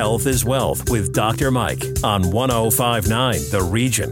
Health is Wealth with Dr. Mike on 1059 The Region.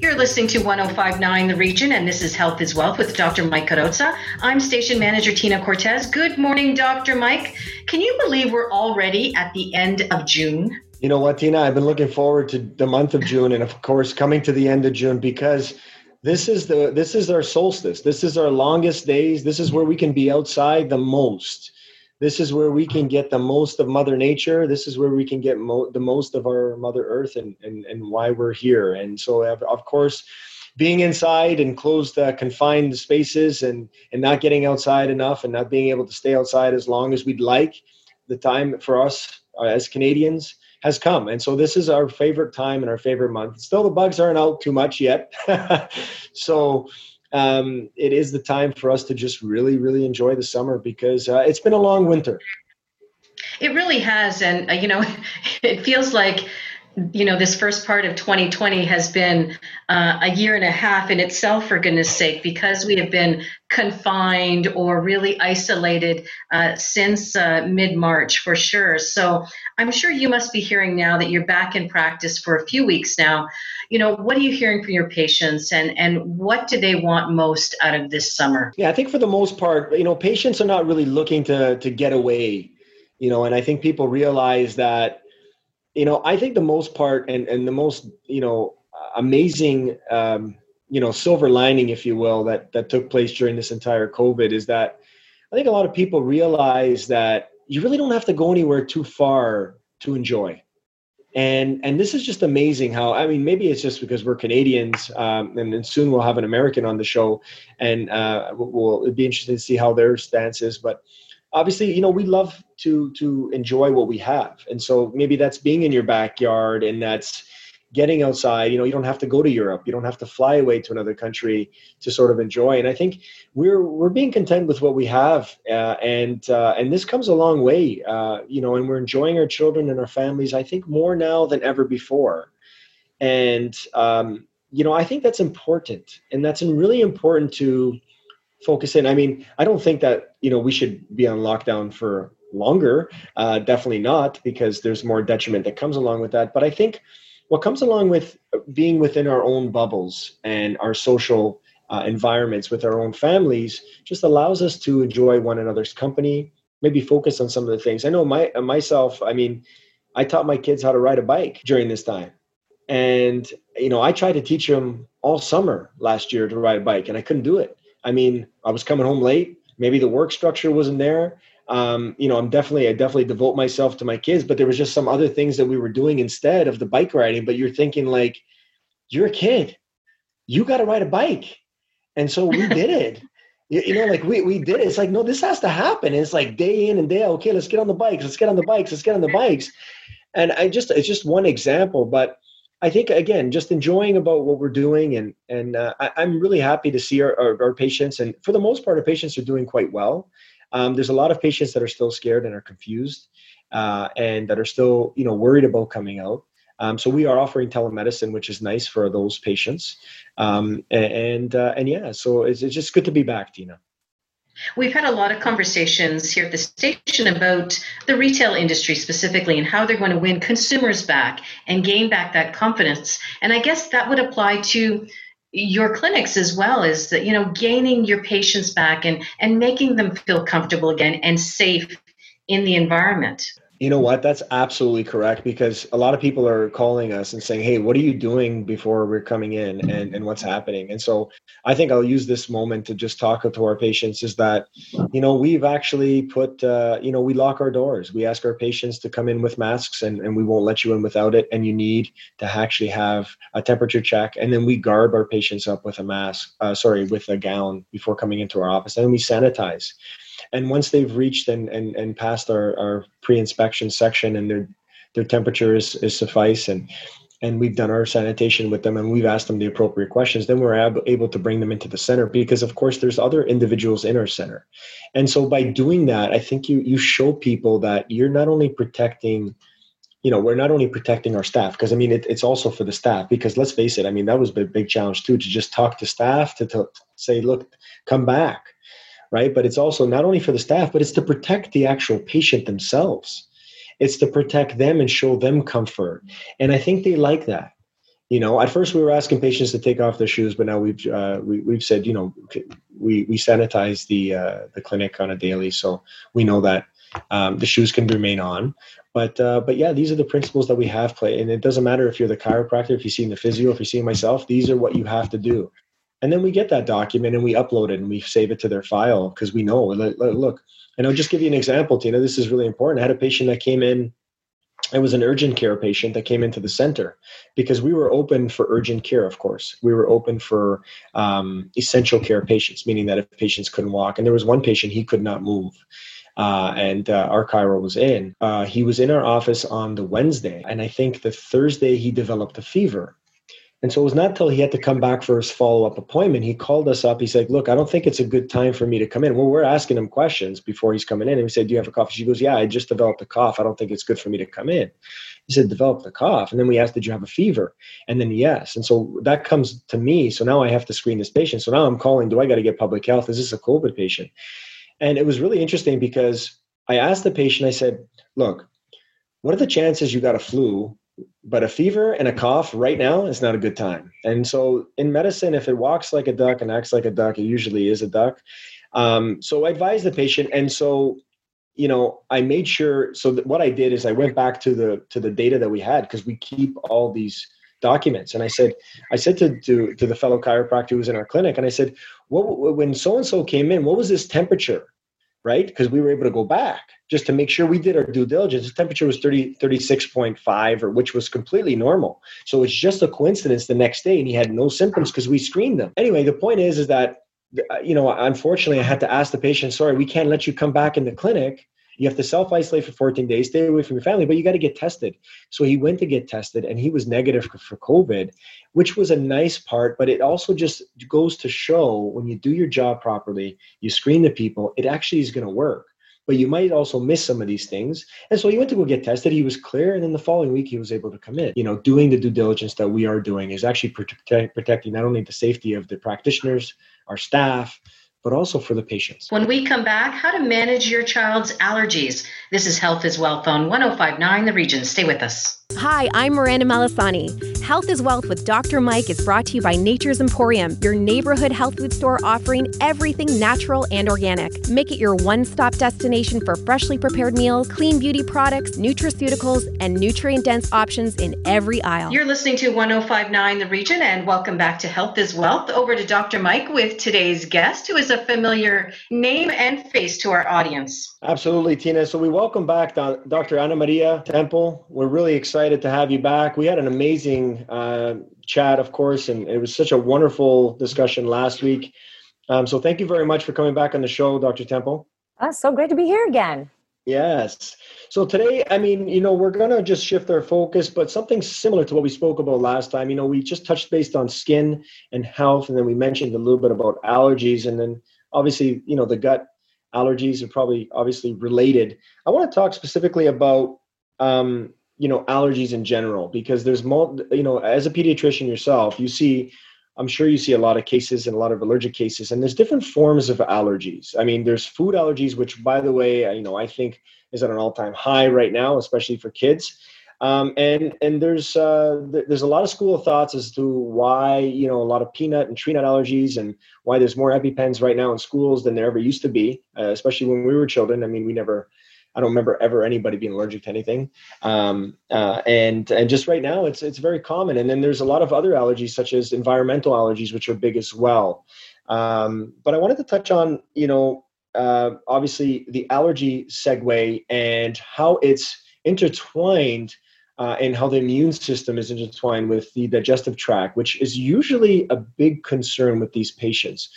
You're listening to 1059 The Region, and this is Health is Wealth with Dr. Mike Carozza. I'm station manager Tina Cortez. Good morning, Dr. Mike. Can you believe we're already at the end of June? You know what, Tina? I've been looking forward to the month of June, and of course, coming to the end of June because this is the this is our solstice. This is our longest days. This is where we can be outside the most this is where we can get the most of mother nature. This is where we can get mo- the most of our mother earth and, and and why we're here. And so of course being inside and closed uh, confined spaces and and not getting outside enough and not being able to stay outside as long as we'd like the time for us uh, as canadians has come. And so this is our favorite time and our favorite month. Still the bugs aren't out too much yet. So um, it is the time for us to just really, really enjoy the summer because uh, it's been a long winter. It really has. And, uh, you know, it feels like you know this first part of 2020 has been uh, a year and a half in itself for goodness sake because we have been confined or really isolated uh, since uh, mid-march for sure so i'm sure you must be hearing now that you're back in practice for a few weeks now you know what are you hearing from your patients and and what do they want most out of this summer yeah i think for the most part you know patients are not really looking to to get away you know and i think people realize that you know, I think the most part and and the most you know amazing um, you know silver lining, if you will, that that took place during this entire COVID is that I think a lot of people realize that you really don't have to go anywhere too far to enjoy. And and this is just amazing how I mean maybe it's just because we're Canadians um, and, and soon we'll have an American on the show and uh, we'll it'd be interesting to see how their stance is. But obviously you know we love to to enjoy what we have and so maybe that's being in your backyard and that's getting outside you know you don't have to go to europe you don't have to fly away to another country to sort of enjoy and i think we're we're being content with what we have uh, and uh, and this comes a long way uh, you know and we're enjoying our children and our families i think more now than ever before and um, you know i think that's important and that's really important to focus in. I mean, I don't think that you know we should be on lockdown for longer. Uh, definitely not, because there's more detriment that comes along with that. But I think what comes along with being within our own bubbles and our social uh, environments with our own families just allows us to enjoy one another's company. Maybe focus on some of the things. I know my myself. I mean, I taught my kids how to ride a bike during this time and you know i tried to teach them all summer last year to ride a bike and i couldn't do it I mean, I was coming home late. Maybe the work structure wasn't there. Um, you know, I'm definitely, I definitely devote myself to my kids, but there was just some other things that we were doing instead of the bike riding. But you're thinking like, you're a kid, you got to ride a bike. And so we did it. You, you, know, like we, we did it. It's like, no, this has to happen. And it's like day in and day out. Okay, let's get on the bikes. Let's get on the bikes. Let's get on the bikes. And I just, it's just one example, but I think again, just enjoying about what we're doing, and and uh, I, am really happy to see our, our, our, patients, and for the most part, our patients are doing quite well. Um, there's a lot of patients that are still scared and are confused, uh, and that are still you know worried about coming out. Um, so we are offering telemedicine, which is nice for those patients, um, and uh, and yeah, so it's, it's just good to be back, Tina. We've had a lot of conversations here at the station about the retail industry specifically and how they're going to win consumers back and gain back that confidence. And I guess that would apply to your clinics as well is that you know gaining your patients back and and making them feel comfortable again and safe in the environment you know what? That's absolutely correct because a lot of people are calling us and saying, Hey, what are you doing before we're coming in and, and what's happening? And so I think I'll use this moment to just talk to our patients is that, you know, we've actually put, uh, you know, we lock our doors. We ask our patients to come in with masks and, and we won't let you in without it. And you need to actually have a temperature check. And then we garb our patients up with a mask, uh, sorry, with a gown before coming into our office. And we sanitize and once they've reached and and, and passed our, our pre-inspection section and their their temperature is, is suffice and and we've done our sanitation with them and we've asked them the appropriate questions then we're ab- able to bring them into the center because of course there's other individuals in our center. And so by doing that i think you you show people that you're not only protecting you know we're not only protecting our staff because i mean it, it's also for the staff because let's face it i mean that was a big challenge too to just talk to staff to, to say look come back right? But it's also not only for the staff, but it's to protect the actual patient themselves. it's to protect them and show them comfort and i think they like that you know at first we were asking patients to take off their shoes but now we've uh, we, we've said you know we we sanitize the uh, the clinic on a daily so we know that um, the shoes can remain on but uh, but yeah these are the principles that we have play and it doesn't matter if you're the chiropractor if you're seeing the physio if you're seeing myself these are what you have to do and then we get that document and we upload it and we save it to their file because we know look and i'll just give you an example tina this is really important. I had a patient that came in it was an urgent care patient that came into the center because we were open for urgent care of course. We were open for um, essential care patients meaning that if patients couldn't walk and there was one patient he could not move uh, and uh, our chiro was in. Uh, he was in our office on the wednesday and i think the thursday he developed a fever and so it was not until he had to come back for his follow up appointment. He called us up. He said, Look, I don't think it's a good time for me to come in. Well, we're asking him questions before he's coming in. And we said, Do you have a cough? She goes, Yeah, I just developed a cough. I don't think it's good for me to come in. He said, Develop the cough. And then we asked, Did you have a fever? And then, yes. And so that comes to me. So now I have to screen this patient. So now I'm calling, Do I got to get public health? Is this a COVID patient? And it was really interesting because I asked the patient, I said, Look, what are the chances you got a flu but a fever and a cough right now is not a good time. And so in medicine, if it walks like a duck and acts like a duck, it usually is a duck. Um, so I advise the patient. And so, you know, I made sure. So what I did is I went back to the to the data that we had because we keep all these documents. And I said, I said to, to to the fellow chiropractor who was in our clinic, and I said, what when so and so came in, what was his temperature? Right? Because we were able to go back just to make sure we did our due diligence. The temperature was 30, 36.5, or which was completely normal. So it's just a coincidence the next day, and he had no symptoms because we screened them. Anyway, the point is, is that uh, you know, unfortunately, I had to ask the patient, "Sorry, we can't let you come back in the clinic." You have to self isolate for 14 days, stay away from your family, but you got to get tested. So he went to get tested and he was negative for COVID, which was a nice part, but it also just goes to show when you do your job properly, you screen the people, it actually is going to work. But you might also miss some of these things. And so he went to go get tested. He was clear. And then the following week, he was able to come in. You know, doing the due diligence that we are doing is actually protect, protecting not only the safety of the practitioners, our staff, but also for the patients. When we come back, how to manage your child's allergies. This is Health is Wealth on 1059 The Region. Stay with us. Hi, I'm Miranda Malasani. Health is Wealth with Dr. Mike is brought to you by Nature's Emporium, your neighborhood health food store offering everything natural and organic. Make it your one stop destination for freshly prepared meals, clean beauty products, nutraceuticals, and nutrient dense options in every aisle. You're listening to 1059 The Region, and welcome back to Health is Wealth. Over to Dr. Mike with today's guest, who is a familiar name and face to our audience. Absolutely, Tina. So we welcome back Dr. Ana Maria Temple. We're really excited excited to have you back. We had an amazing uh, chat, of course, and it was such a wonderful discussion last week. Um, so thank you very much for coming back on the show, Dr. Temple. Uh, so great to be here again. Yes. So today, I mean, you know, we're going to just shift our focus, but something similar to what we spoke about last time. You know, we just touched based on skin and health, and then we mentioned a little bit about allergies, and then obviously, you know, the gut allergies are probably obviously related. I want to talk specifically about um, you know allergies in general because there's more you know as a pediatrician yourself you see i'm sure you see a lot of cases and a lot of allergic cases and there's different forms of allergies i mean there's food allergies which by the way you know i think is at an all-time high right now especially for kids um, and and there's uh, there's a lot of school of thoughts as to why you know a lot of peanut and tree nut allergies and why there's more epipens right now in schools than there ever used to be, uh, especially when we were children. I mean, we never I don't remember ever anybody being allergic to anything. Um, uh, and and just right now, it's it's very common. And then there's a lot of other allergies, such as environmental allergies, which are big as well. Um, but I wanted to touch on, you know, uh, obviously the allergy segue and how it's intertwined. Uh, and how the immune system is intertwined with the digestive tract, which is usually a big concern with these patients.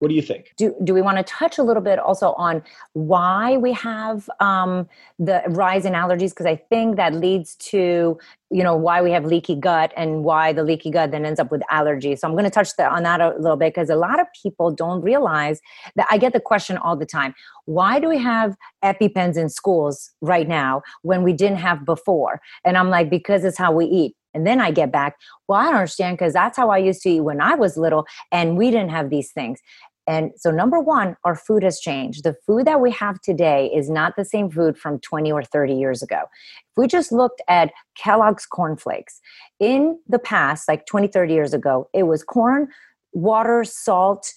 What do you think? Do, do we want to touch a little bit also on why we have um, the rise in allergies? Because I think that leads to, you know, why we have leaky gut and why the leaky gut then ends up with allergies. So I'm going to touch the, on that a little bit because a lot of people don't realize that I get the question all the time why do we have EpiPens in schools right now when we didn't have before? And I'm like, because it's how we eat. And then I get back, well, I don't understand because that's how I used to eat when I was little and we didn't have these things And so, number one, our food has changed. The food that we have today is not the same food from 20 or 30 years ago. If we just looked at Kellogg's cornflakes, in the past, like 20, 30 years ago, it was corn, water, salt,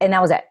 and that was it.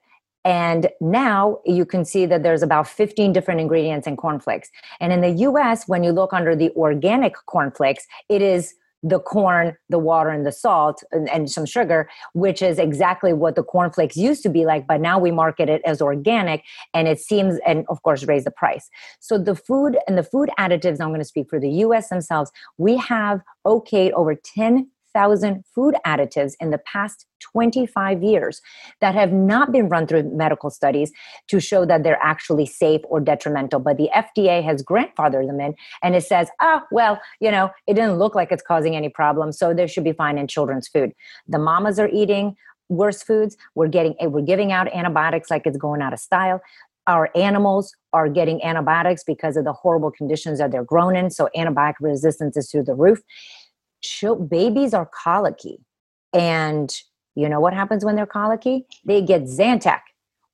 And now you can see that there's about 15 different ingredients in cornflakes. And in the US, when you look under the organic cornflakes, it is the corn, the water, and the salt, and, and, some sugar, which is exactly what the cornflakes used to be like. But now we market it as organic, and it seems, and of course, raise the price. So the food and the food additives, I'm going to speak for the US themselves, we have okayed over 10 thousand food additives in the past 25 years that have not been run through medical studies to show that they're actually safe or detrimental. But the FDA has grandfathered them in and it says, ah, well, you know, it didn't look like it's causing any problems, so they should be fine in children's food. The mamas are eating worse foods. We're getting we're giving out antibiotics like it's going out of style our animals are getting antibiotics because of the horrible conditions that they're grown in. So antibiotic resistance is through the roof babies are colicky. And you know what happens when they're colicky? They get Zantac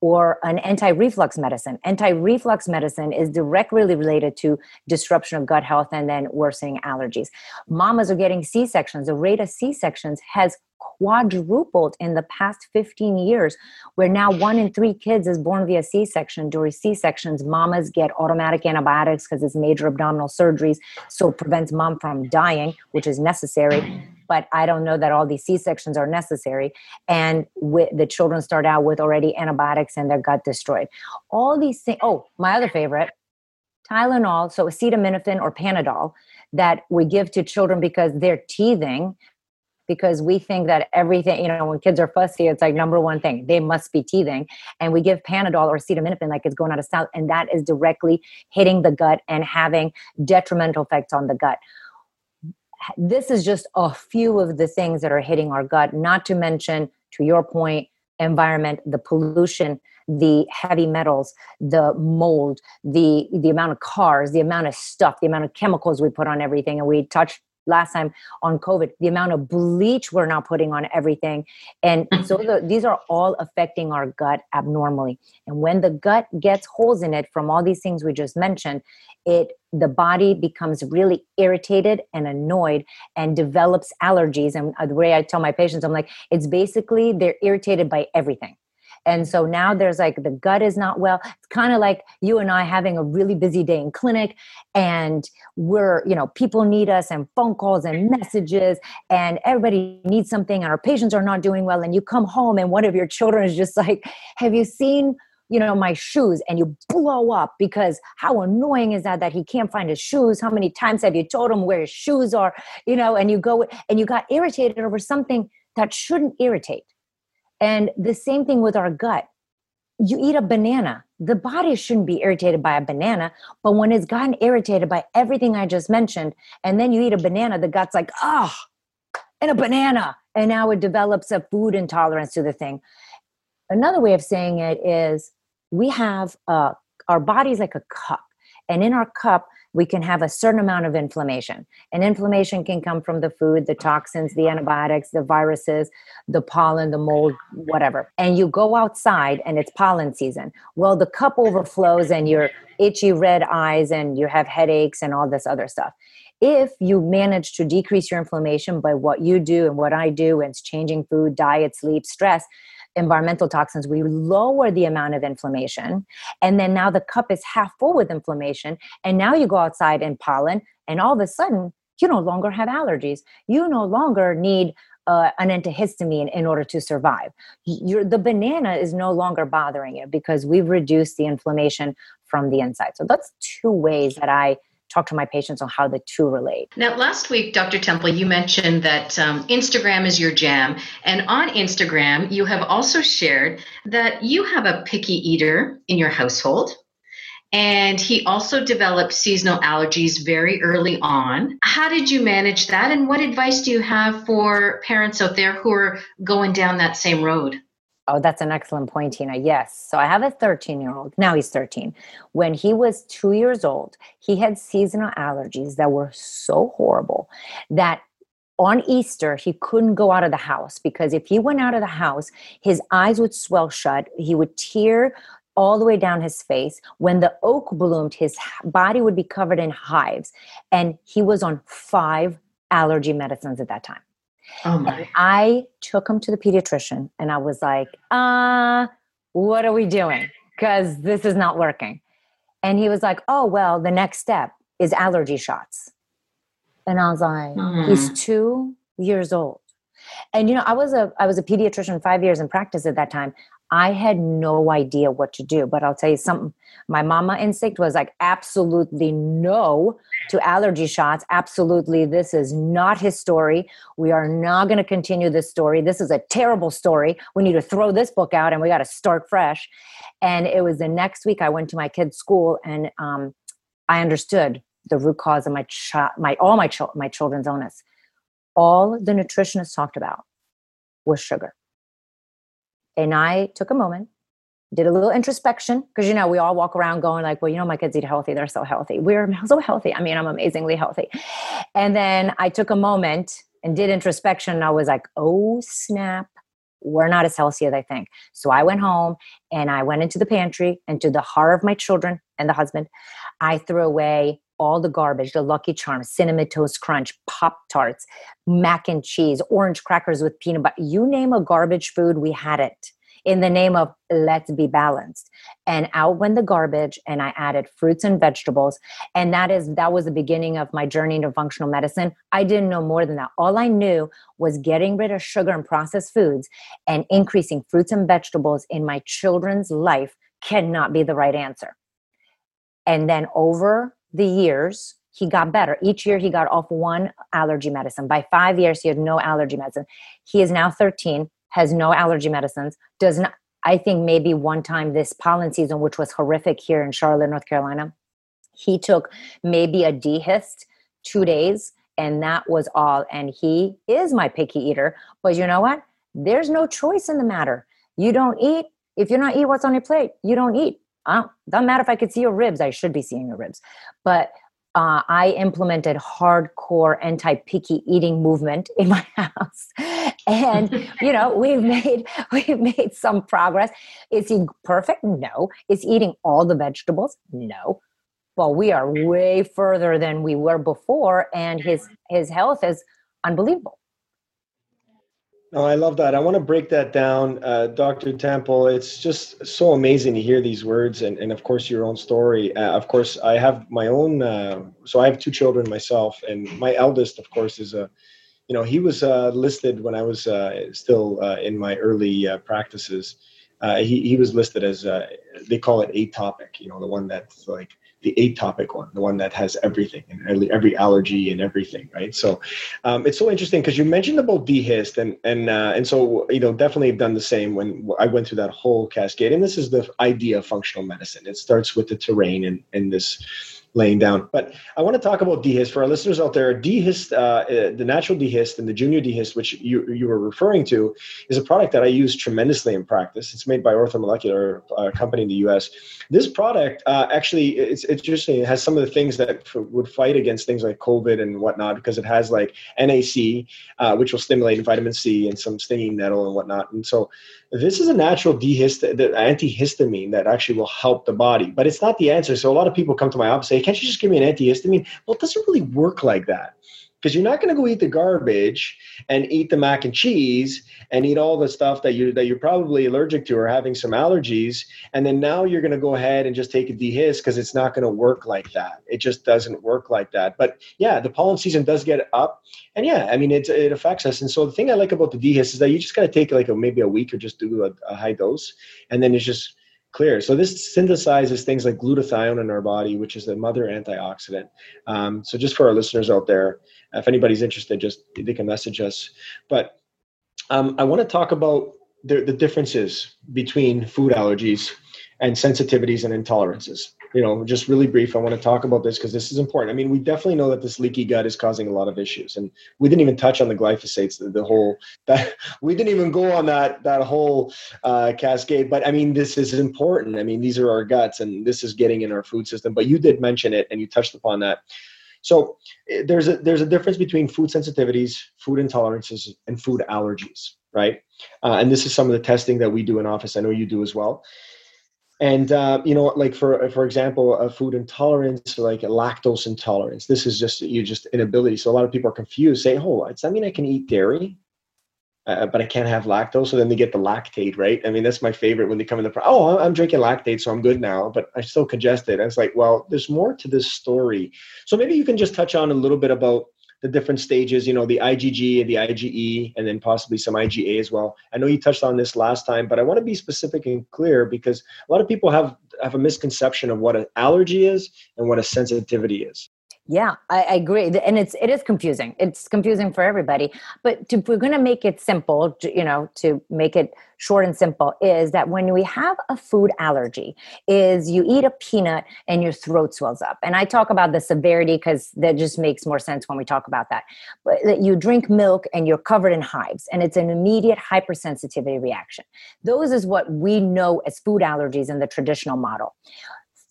or an anti-reflux medicine. Anti-reflux medicine is directly related to disruption of gut health and then worsening allergies. Mamas are getting C-sections. The rate of C-sections has quadrupled in the past 15 years, where now one in three kids is born via C section. During C sections, mamas get automatic antibiotics because it's major abdominal surgeries, so it prevents mom from dying, which is necessary. But I don't know that all these C sections are necessary. And the children start out with already antibiotics and their gut destroyed. All these things. Oh, my other favorite Tylenol, so acetaminophen or Panadol that we give to children because they're teething because we think that everything, you know, when kids are fussy, it's like number one thing, they must be teething. And we give Panadol or acetaminophen like it's going out of style, and that is directly hitting the gut and having detrimental effects on the gut. This is just a few of the things that are hitting our gut, not to mention, to your point, environment, the pollution, the heavy metals, the mold, the the amount of cars, the amount of stuff, the amount of chemicals we put on everything. And we touched last time on COVID, the amount of bleach we're now putting on everything. And mm-hmm. so the, these are all affecting our gut abnormally. And when the gut gets holes in it from all these things we just mentioned, it the body becomes really irritated and annoyed and develops allergies. And uh, the way I tell my patients, I'm like, it's basically they're irritated by everything. And so now there's like the gut is not well. It's kind of like you and I having a really busy day in clinic and we're, you know, people need us and phone calls and messages and everybody needs something and our patients are not doing well. And you come home and one of your children is just like, have you seen you know my shoes and you blow up because how annoying is that that he can't find his shoes how many times have you told him where his shoes are you know and you go and you got irritated over something that shouldn't irritate and the same thing with our gut. You eat a banana, the body shouldn't be irritated by a banana, but when it's gotten irritated by everything I just mentioned, and then you eat a banana, the gut's like, oh, and a banana. And now it develops a food intolerance to the thing. Another way of saying it is we have uh, our body's like a cup. And in our cup, we can have a certain amount of inflammation. And inflammation can come from the food, the toxins, the antibiotics, the viruses, the pollen, the mold, whatever. And you go outside and it's pollen season. Well, the cup overflows and you're itchy red eyes and you have headaches and all this other stuff. If you manage to decrease your inflammation by what you do and what I do, and it's changing food, diet, sleep, stress, environmental toxins, we lower the amount of inflammation. And then now the cup is half full with inflammation. And now you go outside in pollen, and all of a sudden, you no longer have allergies. You no longer need uh, an antihistamine in order to survive. You're, the banana is no longer bothering you because we've reduced the inflammation from the inside. So that's two ways that I talk to my patients on how the two relate. Now, last week, Dr. Temple, you mentioned that um, Instagram is your jam. And on Instagram, you have also shared that you have a picky eater in your household. And he also developed seasonal allergies very early on. How did you manage that? And what advice do you have for parents out there who are going down that same road? Oh, that's an excellent point, Tina. Yes. So I have a 13 year old. Now he's 13. When he was two years old, he had seasonal allergies that were so horrible that on Easter, he couldn't go out of the house because if he went out of the house, his eyes would swell shut. He would tear all the way down his face. When the oak bloomed, his body would be covered in hives. And he was on five allergy medicines at that time. Oh my. I took him to the pediatrician and I was like, uh, what are we doing? Because this is not working. And he was like, oh, well, the next step is allergy shots. And I was like, mm. he's two years old. And you know, I was a I was a pediatrician five years in practice at that time. I had no idea what to do. But I'll tell you something. My mama instinct was like, absolutely no to allergy shots. Absolutely, this is not his story. We are not going to continue this story. This is a terrible story. We need to throw this book out and we got to start fresh. And it was the next week I went to my kid's school and um, I understood the root cause of my child, my all my ch- my children's illness. All the nutritionists talked about was sugar and I took a moment, did a little introspection because you know we all walk around going like, well, you know, my kids eat healthy; they're so healthy. We're so healthy. I mean, I'm amazingly healthy. And then I took a moment and did introspection, and I was like, oh snap, we're not as healthy as I think. So I went home and I went into the pantry and to the horror of my children and the husband, I threw away all the garbage the lucky charms cinnamon toast crunch pop tarts mac and cheese orange crackers with peanut butter you name a garbage food we had it in the name of let's be balanced. And out went the garbage and i added fruits and vegetables. And that is that was the beginning of my journey into functional medicine. I didn't know more than that. All i knew was getting rid of sugar and processed foods and increasing fruits and vegetables in my children's life cannot be the right answer. And then over the years, he got better. Each year, he got off one allergy medicine. By five years, he had no allergy medicine. He is now 13, has no allergy medicines, does not. I think maybe one time this pollen season, which was horrific here in Charlotte, North Carolina, he took maybe a D-Hist two days, and that was all. And he is my picky eater. But you know what? There's no choice in the matter. You don't eat. If you're not eat what's on your plate, you don't eat. I don't, doesn't matter if I could see your ribs. I should be seeing your ribs. But uh, I implemented hardcore anti-picky eating movement in my house, and you know we've made we've made some progress. Is he perfect? No. Is he eating all the vegetables? No. Well, we are way further than we were before, and his his health is unbelievable. Oh, I love that. I want to break that down, uh, Dr. Temple. It's just so amazing to hear these words and, and of course, your own story. Uh, of course, I have my own, uh, so I have two children myself, and my eldest, of course, is a, you know, he was uh, listed when I was uh, still uh, in my early practices. he, he was listed as, they call it atopic, you know, the one that's like, the atopic one, the one that has everything and every allergy and everything, right? So um, it's so interesting because you mentioned about DHIST and and uh, and so you know definitely have done the same when I went through that whole cascade. And this is the idea of functional medicine. It starts with the terrain and and this laying down. But I want to talk about DHIST for our listeners out there. DHIST, uh, uh, the natural DHIST and the junior DHIST, which you, you were referring to, is a product that I use tremendously in practice. It's made by Orthomolecular, a uh, company in the US. This product uh, actually, it's, it's interesting. It has some of the things that f- would fight against things like COVID and whatnot because it has like NAC, uh, which will stimulate vitamin C and some stinging nettle and whatnot. And so this is a natural dehist- the antihistamine that actually will help the body, but it's not the answer. So a lot of people come to my office and say, "Can't you just give me an antihistamine?" Well, it doesn't really work like that because you're not going to go eat the garbage and eat the mac and cheese and eat all the stuff that you that you're probably allergic to or having some allergies and then now you're going to go ahead and just take a DHIS because it's not going to work like that it just doesn't work like that but yeah the pollen season does get up and yeah i mean it, it affects us and so the thing i like about the DHIS is that you just got to take like a, maybe a week or just do a, a high dose and then it's just clear. So this synthesizes things like glutathione in our body, which is the mother antioxidant. Um, so just for our listeners out there, if anybody's interested, just they can message us. But um, I want to talk about the, the differences between food allergies and sensitivities and intolerances you know, just really brief, I want to talk about this because this is important. I mean, we definitely know that this leaky gut is causing a lot of issues, and we didn't even touch on the glyphosates, the, the whole that we didn't even go on that that whole uh, cascade. But I mean, this is important. I mean, these are our guts, and this is getting in our food system. But you did mention it, and you touched upon that. So eh, there's a there's a difference between food sensitivities, food intolerances, and food allergies, right? Uh, and this is some of the testing that we do in office. I know you do as well. And uh, you know, like for for example, a food intolerance, like a lactose intolerance. This is just you just inability. So a lot of people are confused, Say, "Oh, does that mean I can eat dairy?" Uh, but I can't have lactose. So then they get the Lactaid, right? I mean, that's my favorite when they come in the, oh, I'm drinking Lactaid, so I'm good now, but I'm still congested. And it's like, well, there's more to this story. So maybe you can just touch on a little bit about the different stages, you know, the IgG, and the IgE, and then possibly some IgA as well. I know you touched on this last time, but I want to be specific and clear because a lot of people have have a misconception of what an allergy is and what a sensitivity is. Yeah, I, I, agree, and it's it is confusing. It's confusing for everybody. But to, we're going to make it simple, you know, to make it short and simple, is that when we have a food allergy, is you eat a peanut and your throat swells up. And I talk about the severity because that just makes more sense when we talk about that. But that you drink milk and you're covered in hives, and it's an immediate hypersensitivity reaction. Those is what we know as food allergies in the traditional model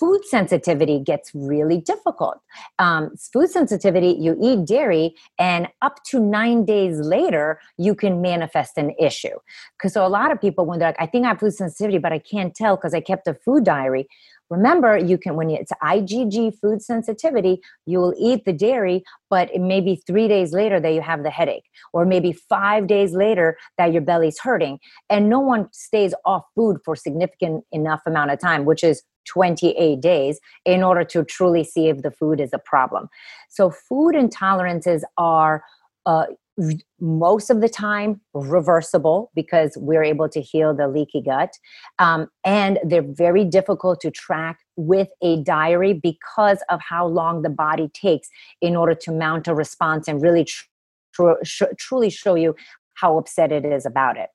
food sensitivity gets really difficult. Um, food sensitivity, you eat dairy, and up to nine days later, you can manifest an issue. Because so a lot of people, when they're like, I think I have food sensitivity, but I can't tell because I kept a food diary. Remember, you can when it's IgG food sensitivity, you will eat the dairy, but it may be three days later that you have the headache, or maybe five days later that your belly's hurting. And no one stays off food for significant enough amount of time, which is 28 days in order to truly see if the food is a problem. So, food intolerances are uh, most of the time reversible because we're able to heal the leaky gut. Um, and they're very difficult to track with a diary because of how long the body takes in order to mount a response and really tr- tr- sh- truly show you how upset it is about it.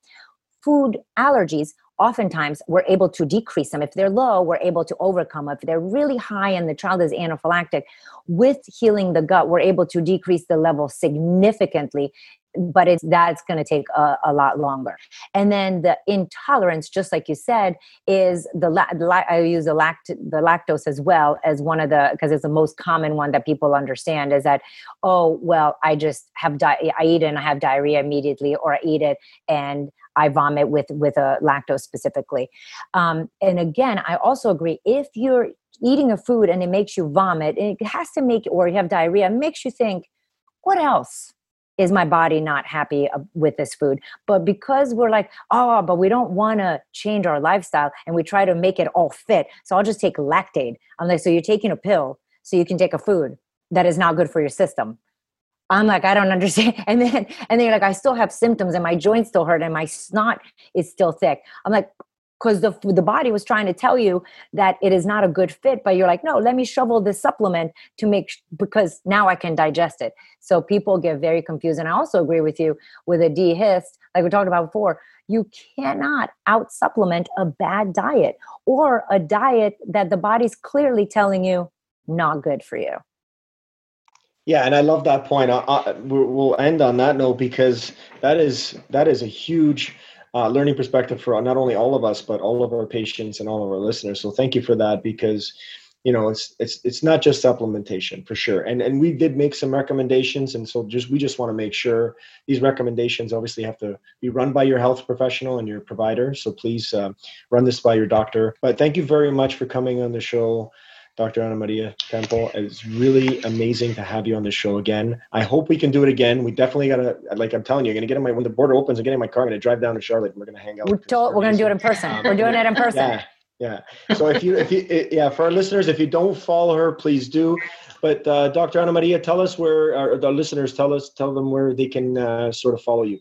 Food allergies oftentimes we're able to decrease them. If they're low, we're able to overcome. If they're really high and the child is anaphylactic, with healing the gut, we're able to decrease the level significantly but it's that's going to take a, a, lot longer and then the intolerance just like you said is the, i use the, lact- the lactose as well as one of the because it's the most common one that people understand is that oh well i just have di- i eat it and i have diarrhea immediately or i eat it and I vomit with with a lactose specifically. Um, and again, I also agree if you're eating a food and it makes you vomit, it has to make or you have diarrhea, it makes you think, what else? Is my body not happy with this food? But because we're like, oh, but we don't want to change our lifestyle and we try to make it all fit. So I'll just take Lactaid. I'm like, so you're taking a pill so you can take a food that is not good for your system I'm like, I don't understand. And then, and then you're like, I still have symptoms and my joints still hurt and my snot is still thick. I'm like, because the, the body was trying to tell you that it is not a good fit, but you're like, no, let me shovel this supplement to make, because now I can digest it. So people get very confused. And I also agree with you with a DHIST, like we talked about before, you cannot out supplement a bad diet or a diet that the body's clearly telling you not good for you. Yeah, and I love that point. I, I, we'll end on that note because that is that is a huge uh, learning perspective for not only all of us but all of our patients and all of our listeners. So thank you for that because you know it's it's it's not just supplementation for sure. And and we did make some recommendations, and so just we just want to make sure these recommendations obviously have to be run by your health professional and your provider. So please uh, run this by your doctor. But thank you very much for coming on the show. Dr. Ana Maria Temple. It's really amazing to have you on the show again. I hope we can do it again. We definitely gotta, like I'm telling you, you're gonna get in my when the border opens. I'm getting in my car. I'm gonna drive down to Charlotte. and We're gonna hang out. We're, told, we're gonna do it in person. Um, we're doing it in person. Yeah, yeah. So if you, if you, yeah, for our listeners, if you don't follow her, please do. But uh, Dr. Ana Maria, tell us where our, the listeners tell us, tell them where they can uh, sort of follow you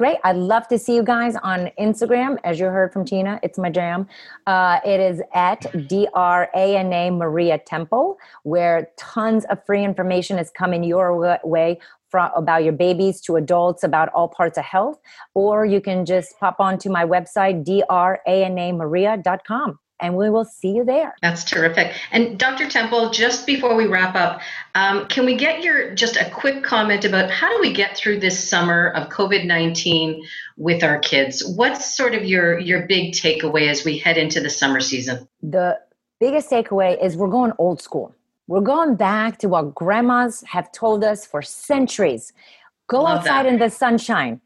great. I'd love to see you guys on Instagram. As you heard from Tina, it's my jam. Uh, it is at D R A N A Maria Temple, where tons of free information is coming your way from about your babies to adults about all parts of health. Or you can just pop onto my website, dranamaria.com and we will see you there. That's terrific. And Dr. Temple, just before we wrap up, um, can we get your just a quick comment about how do we get through this summer of COVID nineteen with our kids? What's sort of your your big takeaway as we head into the summer season? The biggest takeaway is we're going old school We're going back to what grandmas have told us for centuries. Go Love outside that. in the sunshine.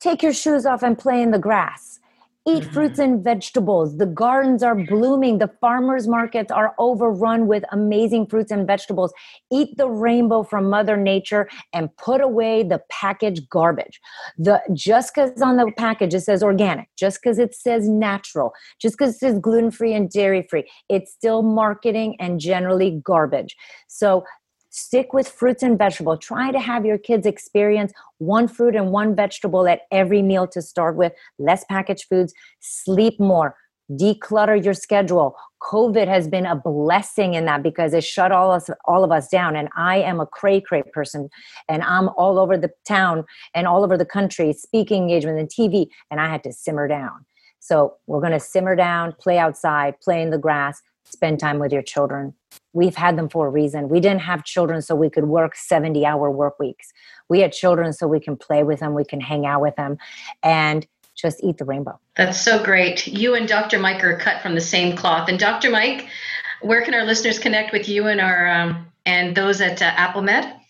Take your shoes off and play in the grass. Eat Mhm. fruits and vegetables. The gardens are blooming. The farmers markets are overrun with amazing fruits and vegetables. Eat the rainbow from Mother Nature and put away the packaged garbage. The just because on the package it says organic, just because it says natural, just because it says gluten free and dairy free, it's still marketing and generally garbage. So stick with fruits and vegetables. Try to have your kids experience one fruit and one vegetable at every meal to start with. Less packaged foods. Sleep more. Declutter your schedule. COVID has been a blessing in that because it shut all us all of us down. And I am a cray cray person, and I'm all over the town and all over the country speaking engagement and TV, and I had to simmer down. So we're going to simmer down, play outside, play in the grass, spend time with your children. We've had them for a reason. We didn't have children so we could work 70 hour work weeks. We had children so we can play with them, we can hang out with them, and just eat the rainbow. That's so great. You and Dr. Mike are cut from the same cloth. And Dr. Mike, where can our listeners connect with you and our um, and those at uh, AppleMed?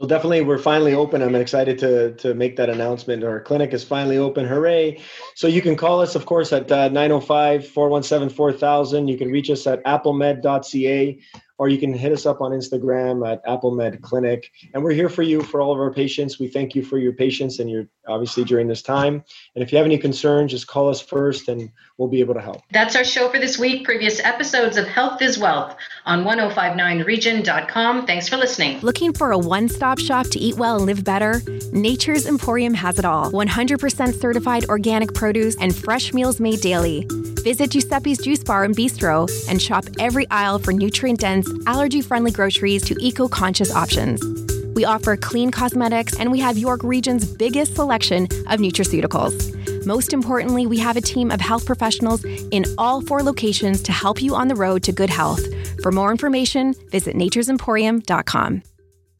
So definitely, we're finally open. I'm excited to to make that announcement. Our clinic is finally open. Hooray! So you can call us, of course, at uh, 905-417-4000. You can reach us at applemed.ca, or you can hit us up on Instagram at AppleMed Clinic. And we're here for you, for all of our patients. We thank you for your patience and your obviously during this time. And if you have any concerns, just call us first, and we'll be able to help. That's our show for this week. Previous episodes of Health is Wealth on 1059region.com. Thanks for listening. Looking for a one stop shop to eat well and live better? Nature's Emporium has it all 100% certified organic produce and fresh meals made daily. Visit Giuseppe's Juice Bar and Bistro and shop every aisle for nutrient dense, allergy friendly groceries to eco conscious options. We offer clean cosmetics and we have York Region's biggest selection of nutraceuticals. Most importantly, we have a team of health professionals in all four locations to help you on the road to good health. For more information, visit naturesemporium.com.